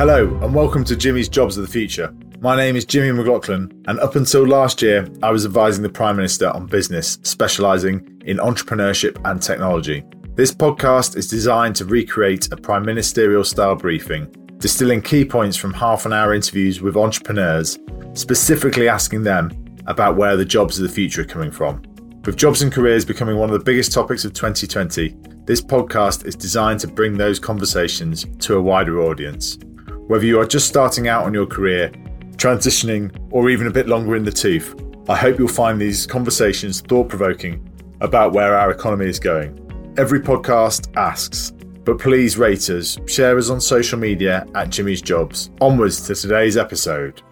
Hello, and welcome to Jimmy's Jobs of the Future. My name is Jimmy McLaughlin, and up until last year, I was advising the Prime Minister on business, specialising in entrepreneurship and technology. This podcast is designed to recreate a prime ministerial style briefing, distilling key points from half an hour interviews with entrepreneurs, specifically asking them about where the jobs of the future are coming from. With jobs and careers becoming one of the biggest topics of 2020, this podcast is designed to bring those conversations to a wider audience. Whether you are just starting out on your career, transitioning, or even a bit longer in the tooth, I hope you'll find these conversations thought provoking about where our economy is going. Every podcast asks, but please rate us, share us on social media at Jimmy's Jobs. Onwards to today's episode.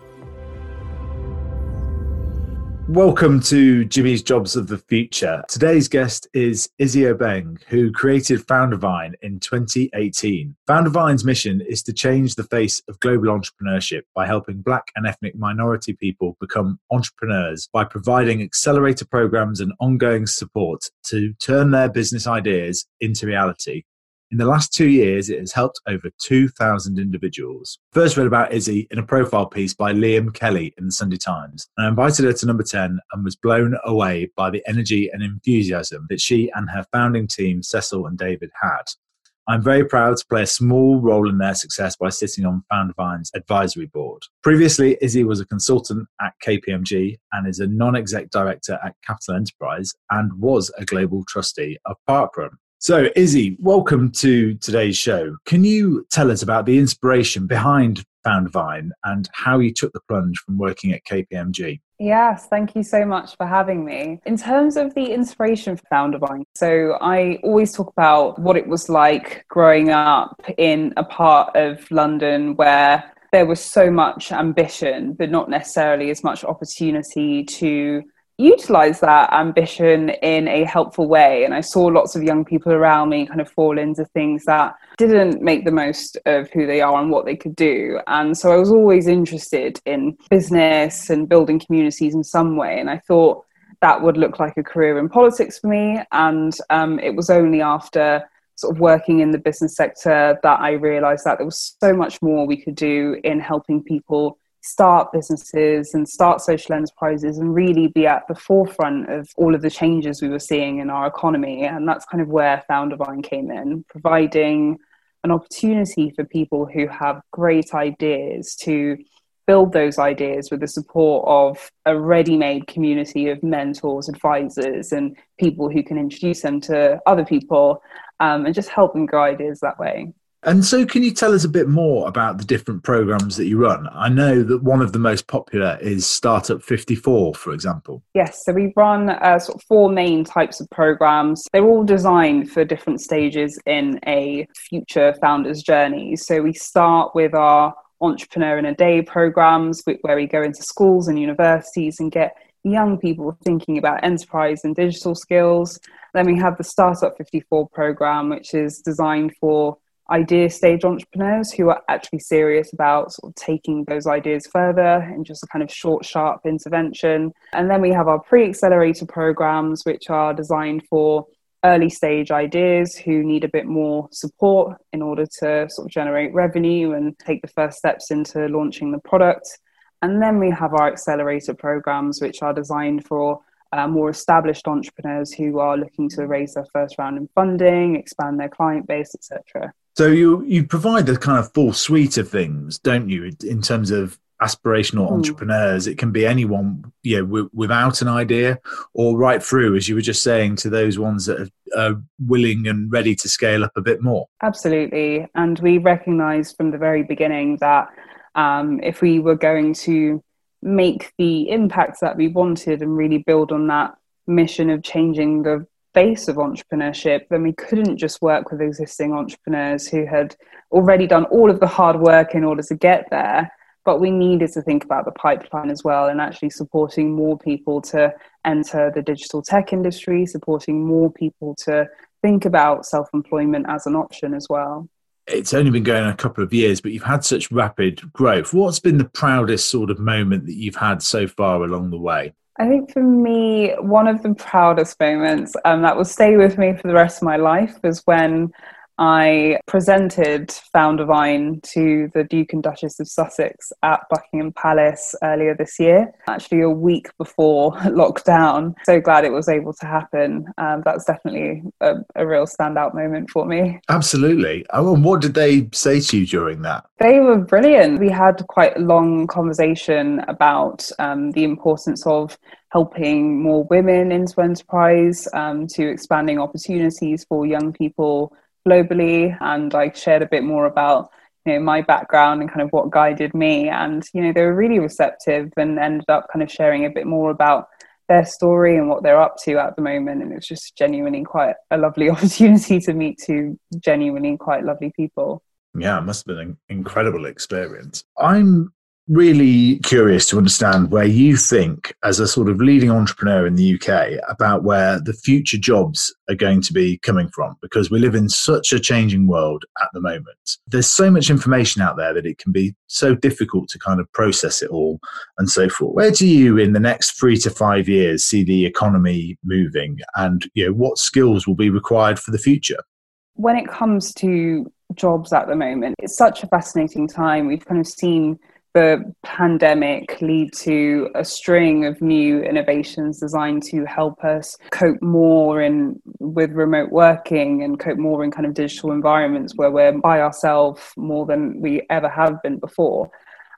Welcome to Jimmy's Jobs of the Future. Today's guest is Izzy Obeng, who created Foundervine in 2018. Foundervine's mission is to change the face of global entrepreneurship by helping Black and ethnic minority people become entrepreneurs by providing accelerator programs and ongoing support to turn their business ideas into reality. In the last two years, it has helped over 2,000 individuals. First read about Izzy in a profile piece by Liam Kelly in the Sunday Times. And I invited her to number 10 and was blown away by the energy and enthusiasm that she and her founding team, Cecil and David, had. I'm very proud to play a small role in their success by sitting on Foundervine's advisory board. Previously, Izzy was a consultant at KPMG and is a non exec director at Capital Enterprise and was a global trustee of Parkrun. So, Izzy, welcome to today's show. Can you tell us about the inspiration behind Foundervine and how you took the plunge from working at KPMG? Yes, thank you so much for having me. In terms of the inspiration for Foundervine, so I always talk about what it was like growing up in a part of London where there was so much ambition, but not necessarily as much opportunity to utilize that ambition in a helpful way. And I saw lots of young people around me kind of fall into things that didn't make the most of who they are and what they could do. And so I was always interested in business and building communities in some way. And I thought that would look like a career in politics for me. And um, it was only after sort of working in the business sector that I realized that there was so much more we could do in helping people start businesses and start social enterprises and really be at the forefront of all of the changes we were seeing in our economy. And that's kind of where Foundervine came in, providing an opportunity for people who have great ideas to build those ideas with the support of a ready made community of mentors, advisors, and people who can introduce them to other people um, and just help them grow ideas that way. And so, can you tell us a bit more about the different programs that you run? I know that one of the most popular is Startup 54, for example. Yes, so we run uh, sort of four main types of programs. They're all designed for different stages in a future founder's journey. So, we start with our Entrepreneur in a Day programs, where we go into schools and universities and get young people thinking about enterprise and digital skills. Then we have the Startup 54 program, which is designed for idea stage entrepreneurs who are actually serious about sort of taking those ideas further in just a kind of short, sharp intervention. And then we have our pre accelerator programs, which are designed for early stage ideas who need a bit more support in order to sort of generate revenue and take the first steps into launching the product. And then we have our accelerator programs, which are designed for uh, more established entrepreneurs who are looking to raise their first round in funding, expand their client base, etc. So you you provide the kind of full suite of things, don't you, in terms of aspirational mm. entrepreneurs? It can be anyone, you know, w- without an idea, or right through, as you were just saying, to those ones that are, are willing and ready to scale up a bit more. Absolutely, and we recognised from the very beginning that um, if we were going to make the impacts that we wanted and really build on that mission of changing the face of entrepreneurship, then we couldn't just work with existing entrepreneurs who had already done all of the hard work in order to get there. But we needed to think about the pipeline as well and actually supporting more people to enter the digital tech industry, supporting more people to think about self employment as an option as well. It's only been going a couple of years, but you've had such rapid growth. What's been the proudest sort of moment that you've had so far along the way? I think for me, one of the proudest moments um, that will stay with me for the rest of my life was when I presented Foundervine to the Duke and Duchess of Sussex at Buckingham Palace earlier this year, actually a week before lockdown. So glad it was able to happen. Um, that's definitely a, a, real standout moment for me. Absolutely. Oh, and what did they say to you during that? They were brilliant. We had quite a long conversation about um, the importance of helping more women into enterprise, um, to expanding opportunities for young people globally and I shared a bit more about you know my background and kind of what guided me. And you know they were really receptive and ended up kind of sharing a bit more about their story and what they're up to at the moment. And it's just genuinely quite a lovely opportunity to meet two genuinely quite lovely people. Yeah it must have been an incredible experience. I'm really curious to understand where you think, as a sort of leading entrepreneur in the UK, about where the future jobs are going to be coming from, because we live in such a changing world at the moment. There's so much information out there that it can be so difficult to kind of process it all and so forth. Where do you, in the next three to five years, see the economy moving, and you know what skills will be required for the future? When it comes to jobs at the moment, it's such a fascinating time. We've kind of seen the pandemic lead to a string of new innovations designed to help us cope more in with remote working and cope more in kind of digital environments where we're by ourselves more than we ever have been before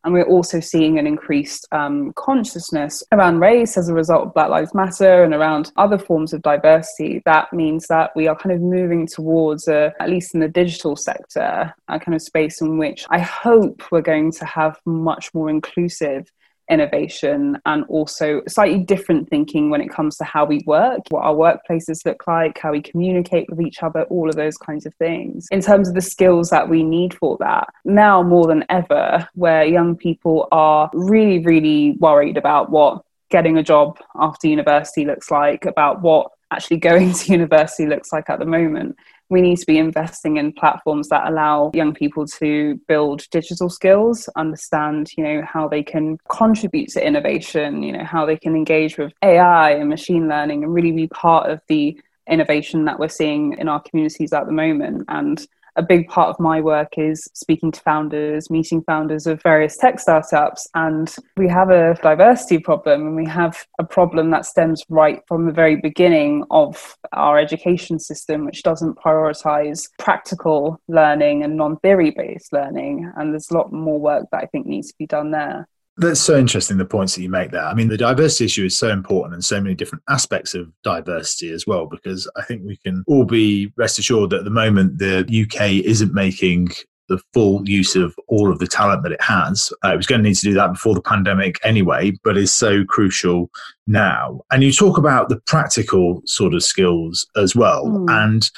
and we're also seeing an increased um, consciousness around race as a result of Black Lives Matter and around other forms of diversity. That means that we are kind of moving towards, a, at least in the digital sector, a kind of space in which I hope we're going to have much more inclusive innovation and also slightly different thinking when it comes to how we work, what our workplaces look like, how we communicate with each other, all of those kinds of things. In terms of the skills that we need for that, now more than ever, where young people are really, really worried about what getting a job after university looks like, about what actually going to university looks like at the moment we need to be investing in platforms that allow young people to build digital skills understand you know how they can contribute to innovation you know how they can engage with ai and machine learning and really be part of the innovation that we're seeing in our communities at the moment. And a big part of my work is speaking to founders, meeting founders of various tech startups. And we have a diversity problem and we have a problem that stems right from the very beginning of our education system, which doesn't prioritize practical learning and non theory based learning. And there's a lot more work that I think needs to be done there. That's so interesting, the points that you make there. I mean, the diversity issue is so important and so many different aspects of diversity as well, because I think we can all be rest assured that at the moment the UK isn't making the full use of all of the talent that it has. Uh, it was going to need to do that before the pandemic anyway, but is so crucial now. And you talk about the practical sort of skills as well. Mm. And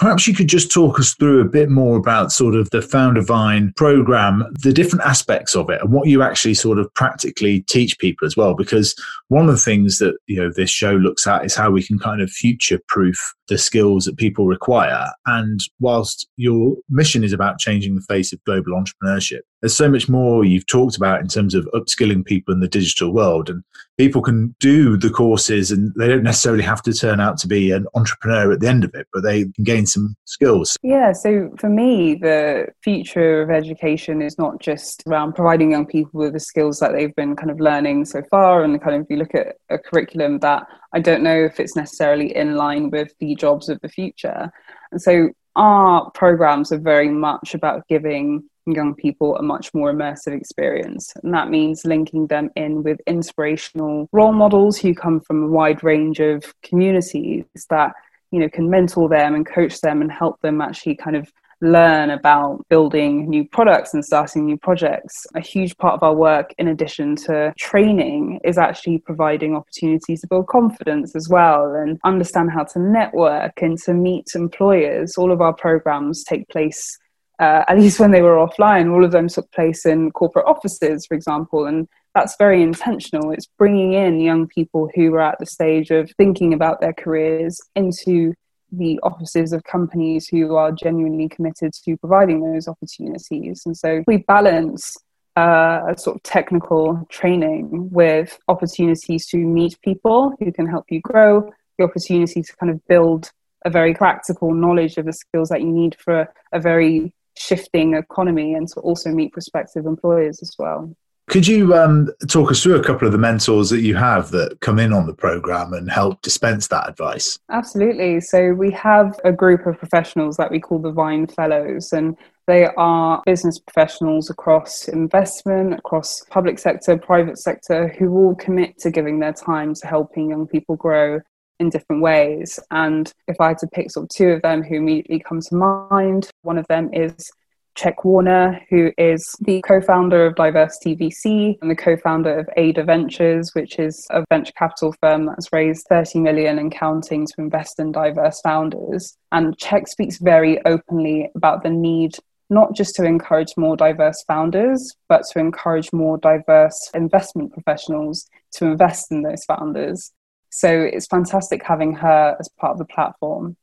Perhaps you could just talk us through a bit more about sort of the Foundervine program, the different aspects of it, and what you actually sort of practically teach people as well. Because one of the things that you know this show looks at is how we can kind of future proof the skills that people require. And whilst your mission is about changing the face of global entrepreneurship, there's so much more you've talked about in terms of upskilling people in the digital world. And people can do the courses and they don't necessarily have to turn out to be an entrepreneur at the end of it, but they can gain some skills. Yeah. So for me, the future of education is not just around providing young people with the skills that they've been kind of learning so far. And kind of, if you look at a curriculum that I don't know if it's necessarily in line with the jobs of the future. And so our programs are very much about giving young people a much more immersive experience. And that means linking them in with inspirational role models who come from a wide range of communities that, you know, can mentor them and coach them and help them actually kind of learn about building new products and starting new projects. A huge part of our work, in addition to training, is actually providing opportunities to build confidence as well and understand how to network and to meet employers. All of our programs take place. Uh, at least when they were offline, all of them took place in corporate offices, for example, and that's very intentional. It's bringing in young people who are at the stage of thinking about their careers into the offices of companies who are genuinely committed to providing those opportunities. And so we balance uh, a sort of technical training with opportunities to meet people who can help you grow, the opportunity to kind of build a very practical knowledge of the skills that you need for a very shifting economy and to also meet prospective employers as well. Could you um, talk us through a couple of the mentors that you have that come in on the program and help dispense that advice? Absolutely. So, we have a group of professionals that we call the Vine Fellows, and they are business professionals across investment, across public sector, private sector, who all commit to giving their time to helping young people grow in different ways. And if I had to pick sort of two of them who immediately come to mind, one of them is Check Warner, who is the co founder of Diversity VC and the co founder of Ada Ventures, which is a venture capital firm that's raised 30 million and counting to invest in diverse founders. And Czech speaks very openly about the need not just to encourage more diverse founders, but to encourage more diverse investment professionals to invest in those founders. So it's fantastic having her as part of the platform.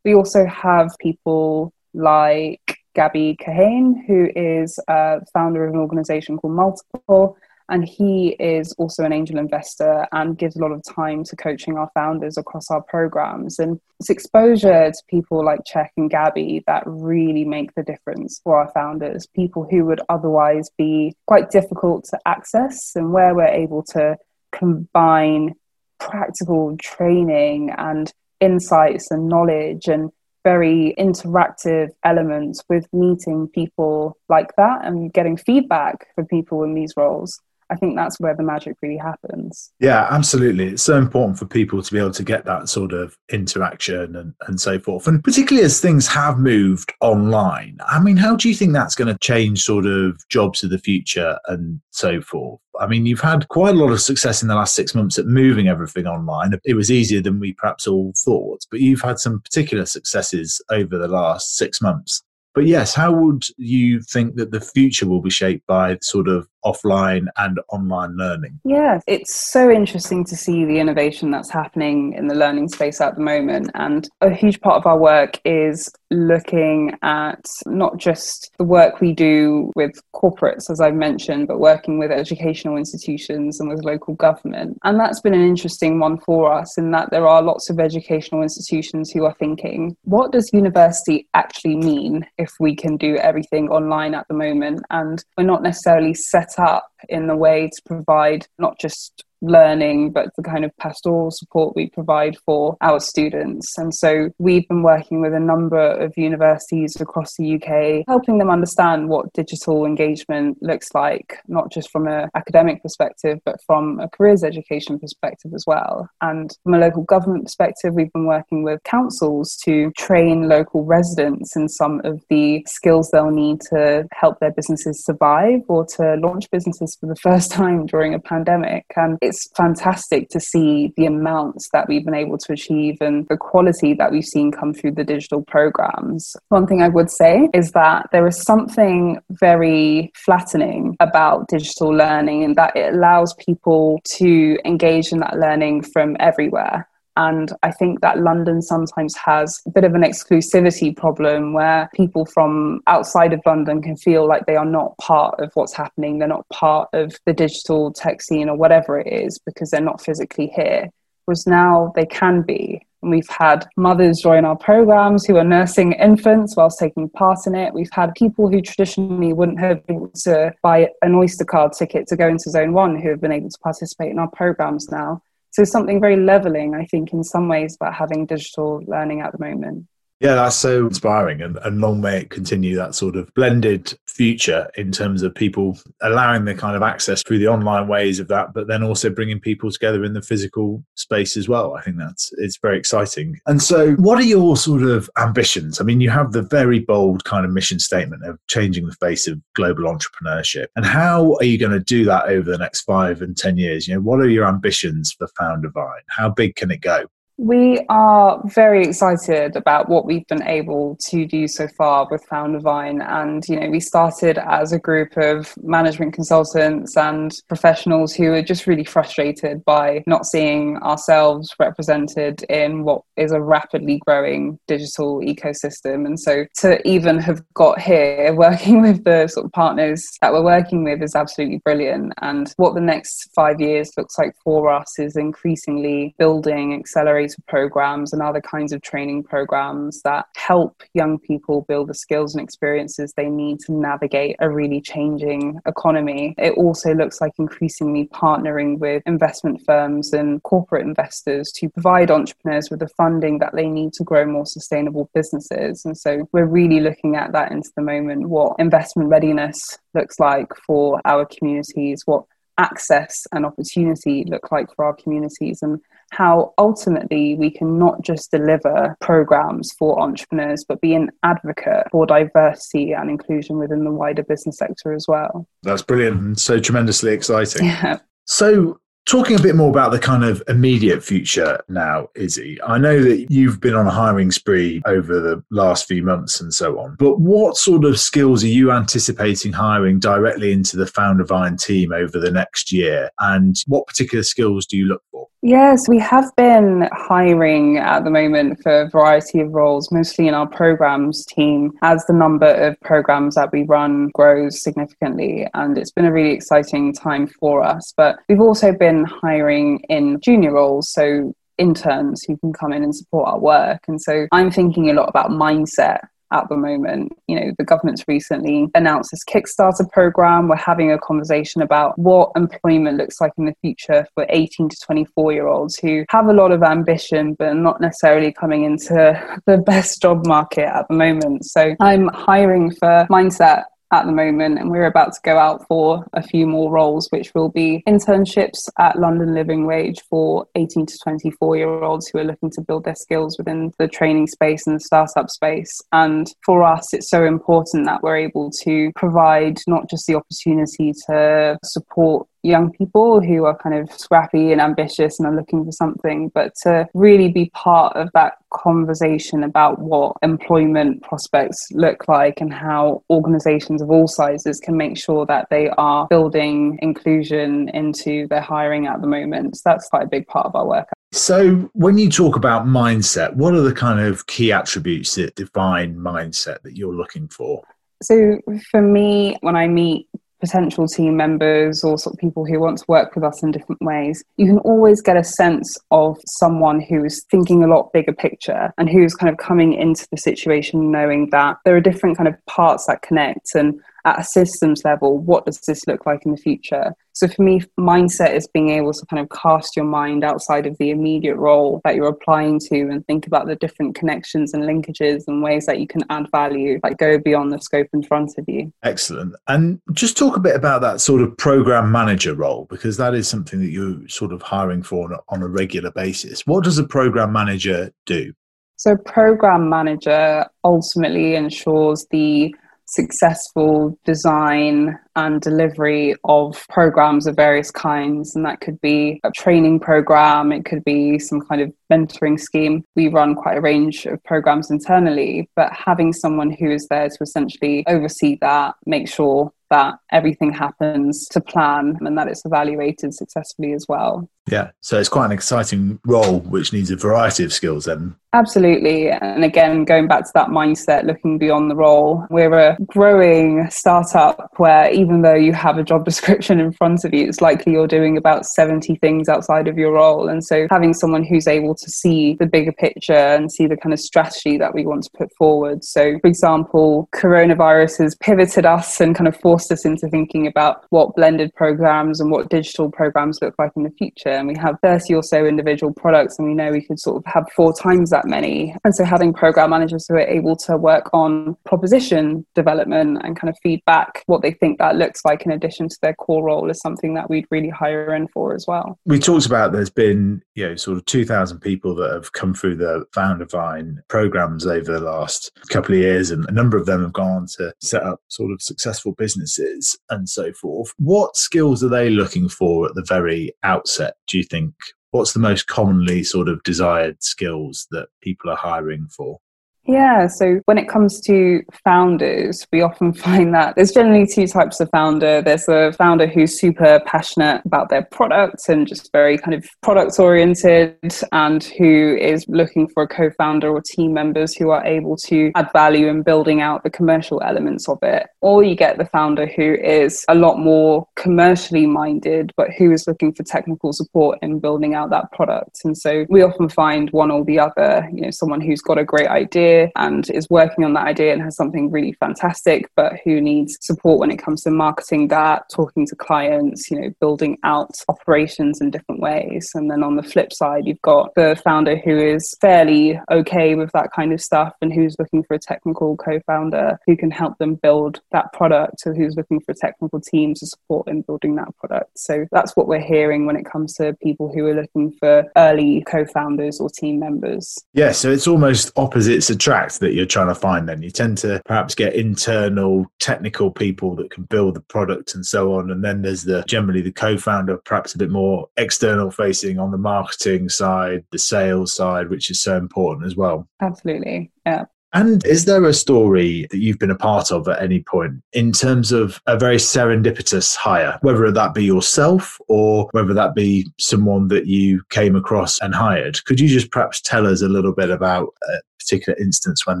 We also have people like Gabby Kahane, who is a founder of an organization called Multiple, and he is also an angel investor and gives a lot of time to coaching our founders across our programs. And it's exposure to people like Check and Gabby that really make the difference for our founders, people who would otherwise be quite difficult to access, and where we're able to combine practical training and insights and knowledge and very interactive elements with meeting people like that and getting feedback from people in these roles. I think that's where the magic really happens. Yeah, absolutely. It's so important for people to be able to get that sort of interaction and, and so forth. And particularly as things have moved online, I mean, how do you think that's going to change sort of jobs of the future and so forth? I mean, you've had quite a lot of success in the last six months at moving everything online. It was easier than we perhaps all thought, but you've had some particular successes over the last six months. But yes, how would you think that the future will be shaped by sort of offline and online learning? Yeah, it's so interesting to see the innovation that's happening in the learning space at the moment. And a huge part of our work is looking at not just the work we do with corporates, as I've mentioned, but working with educational institutions and with local government. And that's been an interesting one for us in that there are lots of educational institutions who are thinking, what does university actually mean if we can do everything online at the moment? And we're not necessarily set up in the way to provide not just learning, but the kind of pastoral support we provide for our students. And so we've been working with a number of universities across the UK, helping them understand what digital engagement looks like, not just from an academic perspective, but from a careers education perspective as well. And from a local government perspective, we've been working with councils to train local residents in some of the skills they'll need to help their businesses survive or to launch businesses for the first time during a pandemic. And fantastic to see the amounts that we've been able to achieve and the quality that we've seen come through the digital programs. One thing I would say is that there is something very flattening about digital learning and that it allows people to engage in that learning from everywhere. And I think that London sometimes has a bit of an exclusivity problem where people from outside of London can feel like they are not part of what's happening. They're not part of the digital tech scene or whatever it is because they're not physically here. Whereas now they can be. And we've had mothers join our programs who are nursing infants whilst taking part in it. We've had people who traditionally wouldn't have been able to buy an Oyster card ticket to go into Zone 1 who have been able to participate in our programs now. So something very leveling, I think, in some ways, about having digital learning at the moment. Yeah, that's so inspiring, and, and long may it continue that sort of blended future in terms of people allowing the kind of access through the online ways of that, but then also bringing people together in the physical space as well. I think that's it's very exciting. And so, what are your sort of ambitions? I mean, you have the very bold kind of mission statement of changing the face of global entrepreneurship, and how are you going to do that over the next five and ten years? You know, what are your ambitions for Foundervine? How big can it go? We are very excited about what we've been able to do so far with Foundervine. And, you know, we started as a group of management consultants and professionals who are just really frustrated by not seeing ourselves represented in what is a rapidly growing digital ecosystem. And so to even have got here working with the sort of partners that we're working with is absolutely brilliant. And what the next five years looks like for us is increasingly building, accelerating accelerator programs and other kinds of training programs that help young people build the skills and experiences they need to navigate a really changing economy. It also looks like increasingly partnering with investment firms and corporate investors to provide entrepreneurs with the funding that they need to grow more sustainable businesses. And so we're really looking at that into the moment what investment readiness looks like for our communities, what access and opportunity look like for our communities and how ultimately we can not just deliver programs for entrepreneurs but be an advocate for diversity and inclusion within the wider business sector as well that's brilliant and so tremendously exciting yeah. so Talking a bit more about the kind of immediate future now, Izzy, I know that you've been on a hiring spree over the last few months and so on, but what sort of skills are you anticipating hiring directly into the Foundervine team over the next year? And what particular skills do you look Yes, we have been hiring at the moment for a variety of roles, mostly in our programs team, as the number of programs that we run grows significantly. And it's been a really exciting time for us. But we've also been hiring in junior roles. So interns who can come in and support our work. And so I'm thinking a lot about mindset at the moment. You know, the government's recently announced this Kickstarter program. We're having a conversation about what employment looks like in the future for 18 to 24 year olds who have a lot of ambition but not necessarily coming into the best job market at the moment. So I'm hiring for mindset at the moment, and we're about to go out for a few more roles, which will be internships at London Living Wage for 18 to 24 year olds who are looking to build their skills within the training space and the startup space. And for us, it's so important that we're able to provide not just the opportunity to support young people who are kind of scrappy and ambitious and are looking for something, but to really be part of that conversation about what employment prospects look like and how organizations of all sizes can make sure that they are building inclusion into their hiring at the moment. So that's quite a big part of our work. So, when you talk about mindset, what are the kind of key attributes that define mindset that you're looking for? So, for me, when I meet potential team members or sort of people who want to work with us in different ways, you can always get a sense of someone who's thinking a lot bigger picture and who's kind of coming into the situation knowing that there are different kind of parts that connect and at a systems level, what does this look like in the future? So for me, mindset is being able to kind of cast your mind outside of the immediate role that you're applying to and think about the different connections and linkages and ways that you can add value, like go beyond the scope in front of you. Excellent. And just talk a bit about that sort of program manager role, because that is something that you're sort of hiring for on a regular basis. What does a program manager do? So, program manager ultimately ensures the successful design and delivery of programs of various kinds. And that could be a training program, it could be some kind of mentoring scheme. We run quite a range of programs internally, but having someone who is there to essentially oversee that, make sure that everything happens to plan and that it's evaluated successfully as well. Yeah, so it's quite an exciting role which needs a variety of skills then. Absolutely. And again, going back to that mindset, looking beyond the role, we're a growing startup where even though you have a job description in front of you, it's likely you're doing about 70 things outside of your role. And so having someone who's able to see the bigger picture and see the kind of strategy that we want to put forward. So, for example, coronavirus has pivoted us and kind of forced us into thinking about what blended programs and what digital programs look like in the future. And we have 30 or so individual products, and we know we could sort of have four times that many. And so having program managers who are able to work on proposition development and kind of feedback what they think that looks like in addition to their core role is something that we'd really hire in for as well. We talked about there's been, you know, sort of 2,000 people that have come through the Foundervine programs over the last couple of years, and a number of them have gone on to set up sort of successful businesses and so forth. What skills are they looking for at the very outset, do you think, what's the most commonly sort of desired skills that people are hiring for? Yeah, so when it comes to founders, we often find that there's generally two types of founder. There's a founder who's super passionate about their product and just very kind of product oriented and who is looking for a co founder or team members who are able to add value in building out the commercial elements of it. Or you get the founder who is a lot more commercially minded, but who is looking for technical support in building out that product. And so we often find one or the other, you know, someone who's got a great idea and is working on that idea and has something really fantastic, but who needs support when it comes to marketing that, talking to clients, you know, building out operations in different ways. And then on the flip side, you've got the founder who is fairly okay with that kind of stuff and who's looking for a technical co founder who can help them build that product or who's looking for a technical team to support in building that product. So that's what we're hearing when it comes to people who are looking for early co founders or team members. Yeah, so it's almost opposites attract that you're trying to find then. You tend to perhaps get internal technical people that can build the product and so on. And then there's the generally the co-founder perhaps a bit more external facing on the marketing side the sales side which is so important as well. Absolutely. Yeah. And is there a story that you've been a part of at any point in terms of a very serendipitous hire, whether that be yourself or whether that be someone that you came across and hired? Could you just perhaps tell us a little bit about a particular instance when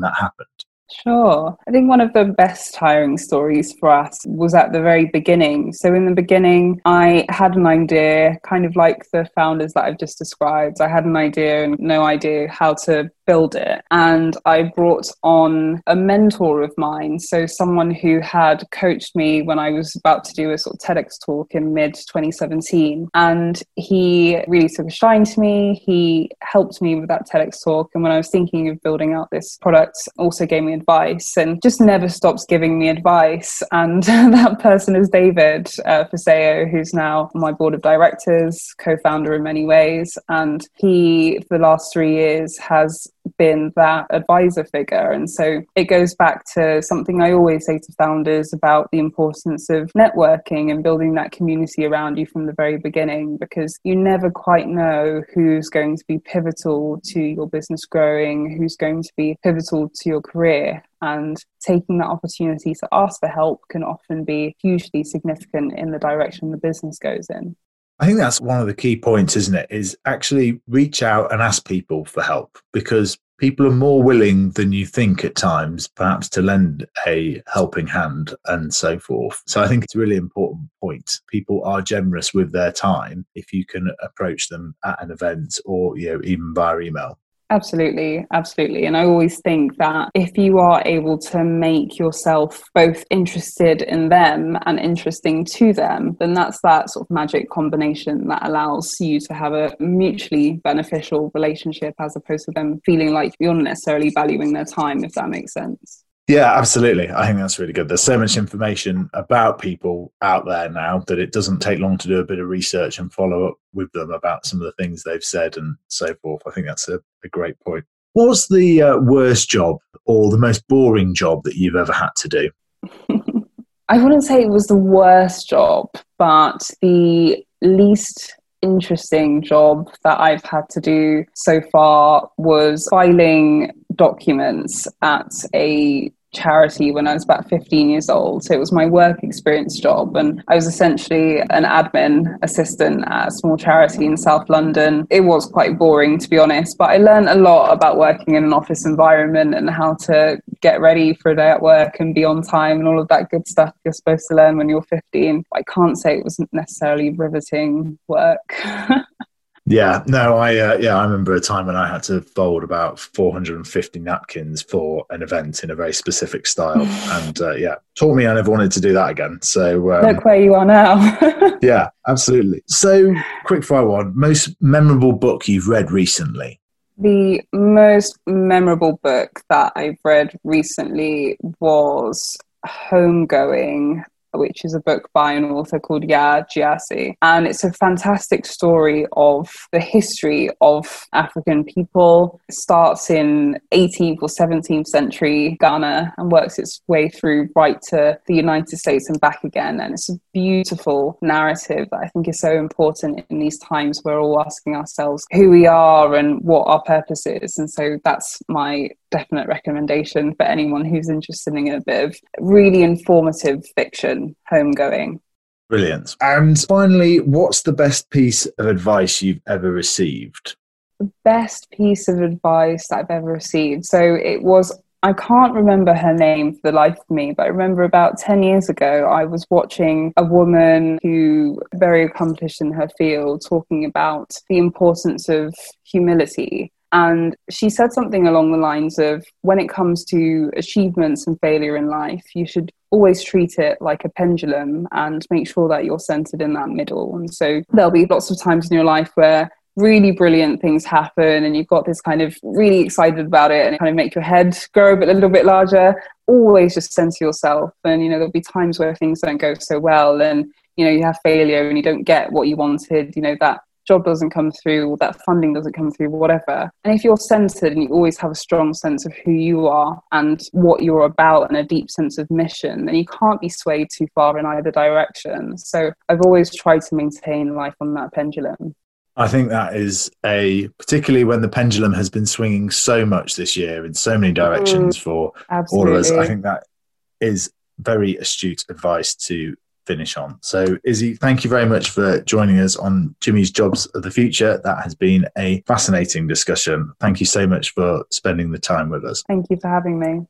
that happened? Sure. I think one of the best hiring stories for us was at the very beginning. So, in the beginning, I had an idea, kind of like the founders that I've just described. I had an idea and no idea how to build it. And I brought on a mentor of mine, so someone who had coached me when I was about to do a sort of TEDx talk in mid 2017. And he really took a shine to me. He helped me with that TEDx talk. And when I was thinking of building out this product, also gave me advice and just never stops giving me advice. And that person is David uh, Faseo, who's now my board of directors, co founder in many ways. And he, for the last three years, has been that advisor figure. And so it goes back to something I always say to founders about the importance of networking and building that community around you from the very beginning, because you never quite know who's going to be pivotal to your business growing, who's going to be pivotal to your career. And taking that opportunity to ask for help can often be hugely significant in the direction the business goes in. I think that's one of the key points, isn't it? Is actually reach out and ask people for help because people are more willing than you think at times, perhaps to lend a helping hand and so forth. So I think it's a really important point. People are generous with their time if you can approach them at an event or you know even via email. Absolutely, absolutely. And I always think that if you are able to make yourself both interested in them and interesting to them, then that's that sort of magic combination that allows you to have a mutually beneficial relationship as opposed to them feeling like you're not necessarily valuing their time, if that makes sense. Yeah, absolutely. I think that's really good. There's so much information about people out there now that it doesn't take long to do a bit of research and follow up with them about some of the things they've said and so forth. I think that's a, a great point. What's the uh, worst job or the most boring job that you've ever had to do? I wouldn't say it was the worst job, but the least interesting job that I've had to do so far was filing documents at a charity when I was about 15 years old. So it was my work experience job. And I was essentially an admin assistant at a small charity in South London. It was quite boring, to be honest, but I learned a lot about working in an office environment and how to get ready for a day at work and be on time and all of that good stuff you're supposed to learn when you're 15. I can't say it wasn't necessarily riveting work. Yeah, no, I uh, yeah, I remember a time when I had to fold about 450 napkins for an event in a very specific style, and uh, yeah, taught me I never wanted to do that again. So um, look where you are now. yeah, absolutely. So, quick fire one: most memorable book you've read recently? The most memorable book that I've read recently was Homegoing which is a book by an author called Yaa Gyasi. And it's a fantastic story of the history of African people. It starts in 18th or 17th century Ghana and works its way through right to the United States and back again. And it's a beautiful narrative that I think is so important in these times we're all asking ourselves who we are and what our purpose is. And so that's my definite recommendation for anyone who's interested in a bit of really informative fiction homegoing. Brilliant. And finally, what's the best piece of advice you've ever received? The best piece of advice that I've ever received. So it was I can't remember her name for the life of me, but I remember about 10 years ago, I was watching a woman who very accomplished in her field talking about the importance of humility. And she said something along the lines of when it comes to achievements and failure in life, you should always treat it like a pendulum and make sure that you're centered in that middle. And so there'll be lots of times in your life where really brilliant things happen and you've got this kind of really excited about it and it kind of make your head grow a, a little bit larger always just center yourself and you know there'll be times where things don't go so well and you know you have failure and you don't get what you wanted you know that job doesn't come through that funding doesn't come through whatever and if you're centered and you always have a strong sense of who you are and what you're about and a deep sense of mission then you can't be swayed too far in either direction so i've always tried to maintain life on that pendulum I think that is a particularly when the pendulum has been swinging so much this year in so many directions mm, for absolutely. all of us. I think that is very astute advice to finish on. So, Izzy, thank you very much for joining us on Jimmy's Jobs of the Future. That has been a fascinating discussion. Thank you so much for spending the time with us. Thank you for having me.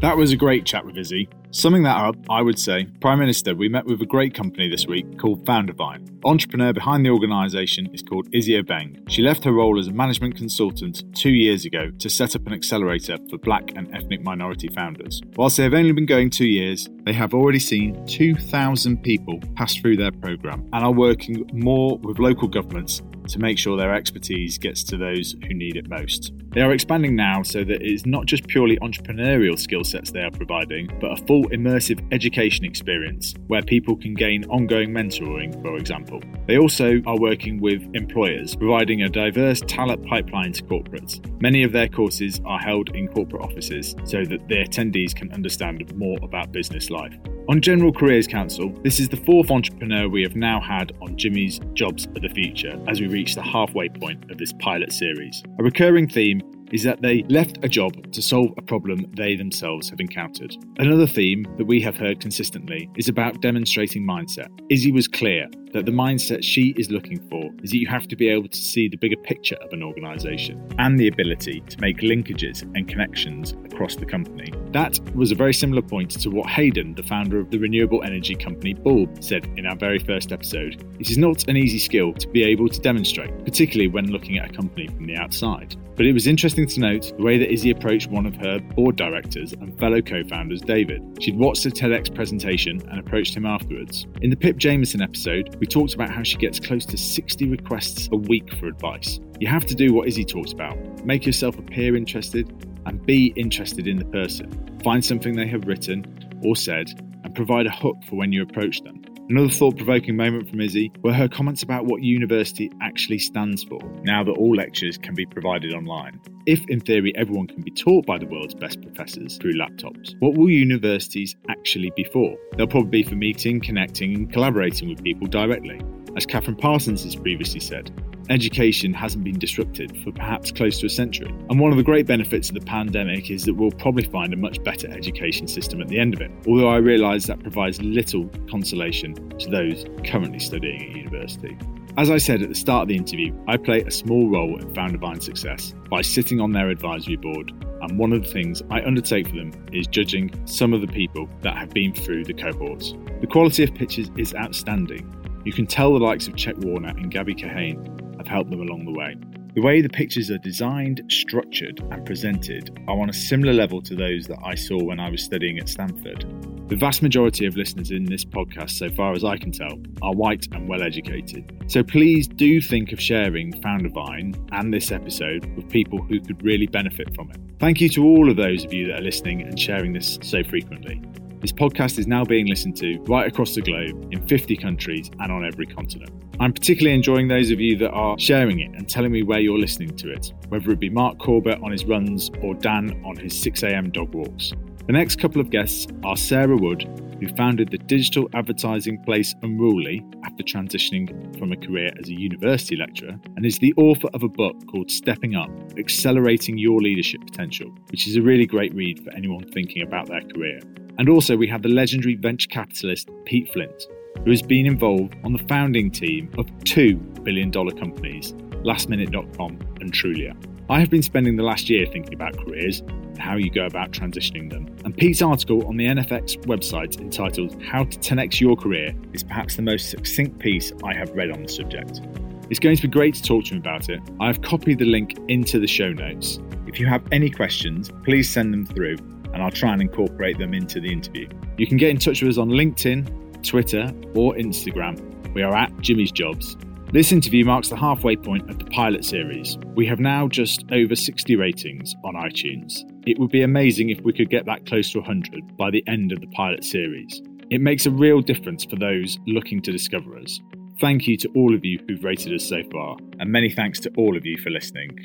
That was a great chat with Izzy. Summing that up, I would say, Prime Minister, we met with a great company this week called Foundervine. Entrepreneur behind the organisation is called Izzy Obeng. She left her role as a management consultant two years ago to set up an accelerator for black and ethnic minority founders. Whilst they have only been going two years, they have already seen 2,000 people pass through their programme and are working more with local governments to make sure their expertise gets to those who need it most. They are expanding now so that it is not just purely entrepreneurial skill sets they are providing, but a full immersive education experience where people can gain ongoing mentoring, for example. They also are working with employers, providing a diverse talent pipeline to corporates. Many of their courses are held in corporate offices so that the attendees can understand more about business life. On General Careers Council, this is the fourth entrepreneur we have now had on Jimmy's Jobs of the Future as we reach the halfway point of this pilot series. A recurring theme is that they left a job to solve a problem they themselves have encountered. Another theme that we have heard consistently is about demonstrating mindset. Izzy was clear that the mindset she is looking for is that you have to be able to see the bigger picture of an organisation and the ability to make linkages and connections across the company. That was a very similar point to what Hayden, the founder of the renewable energy company Bulb, said in our very first episode. It is not an easy skill to be able to demonstrate, particularly when looking at a company from the outside. But it was interesting to note the way that Izzy approached one of her board directors and fellow co founders, David. She'd watched a TEDx presentation and approached him afterwards. In the Pip Jamieson episode, we talked about how she gets close to 60 requests a week for advice. You have to do what Izzy talks about make yourself appear interested and be interested in the person. Find something they have written or said and provide a hook for when you approach them. Another thought provoking moment from Izzy were her comments about what university actually stands for, now that all lectures can be provided online. If, in theory, everyone can be taught by the world's best professors through laptops, what will universities actually be for? They'll probably be for meeting, connecting, and collaborating with people directly. As Kathryn Parsons has previously said, education hasn't been disrupted for perhaps close to a century. And one of the great benefits of the pandemic is that we'll probably find a much better education system at the end of it, although I realise that provides little consolation to those currently studying at university. As I said at the start of the interview, I play a small role in Foundervine's success by sitting on their advisory board, and one of the things I undertake for them is judging some of the people that have been through the cohorts. The quality of pitches is outstanding. You can tell the likes of Check Warner and Gabby Kahane have helped them along the way. The way the pictures are designed, structured, and presented are on a similar level to those that I saw when I was studying at Stanford. The vast majority of listeners in this podcast, so far as I can tell, are white and well educated. So please do think of sharing Foundervine and this episode with people who could really benefit from it. Thank you to all of those of you that are listening and sharing this so frequently. This podcast is now being listened to right across the globe in 50 countries and on every continent. I'm particularly enjoying those of you that are sharing it and telling me where you're listening to it, whether it be Mark Corbett on his runs or Dan on his 6am dog walks. The next couple of guests are Sarah Wood, who founded the digital advertising place Unruly after transitioning from a career as a university lecturer, and is the author of a book called Stepping Up Accelerating Your Leadership Potential, which is a really great read for anyone thinking about their career. And also, we have the legendary venture capitalist Pete Flint, who has been involved on the founding team of two billion dollar companies, lastminute.com and Trulia. I have been spending the last year thinking about careers and how you go about transitioning them. And Pete's article on the NFX website entitled How to 10x Your Career is perhaps the most succinct piece I have read on the subject. It's going to be great to talk to him about it. I have copied the link into the show notes. If you have any questions, please send them through and I'll try and incorporate them into the interview. You can get in touch with us on LinkedIn, Twitter, or Instagram. We are at Jimmy's Jobs. This interview marks the halfway point of the pilot series. We have now just over 60 ratings on iTunes. It would be amazing if we could get that close to 100 by the end of the pilot series. It makes a real difference for those looking to discover us. Thank you to all of you who've rated us so far, and many thanks to all of you for listening.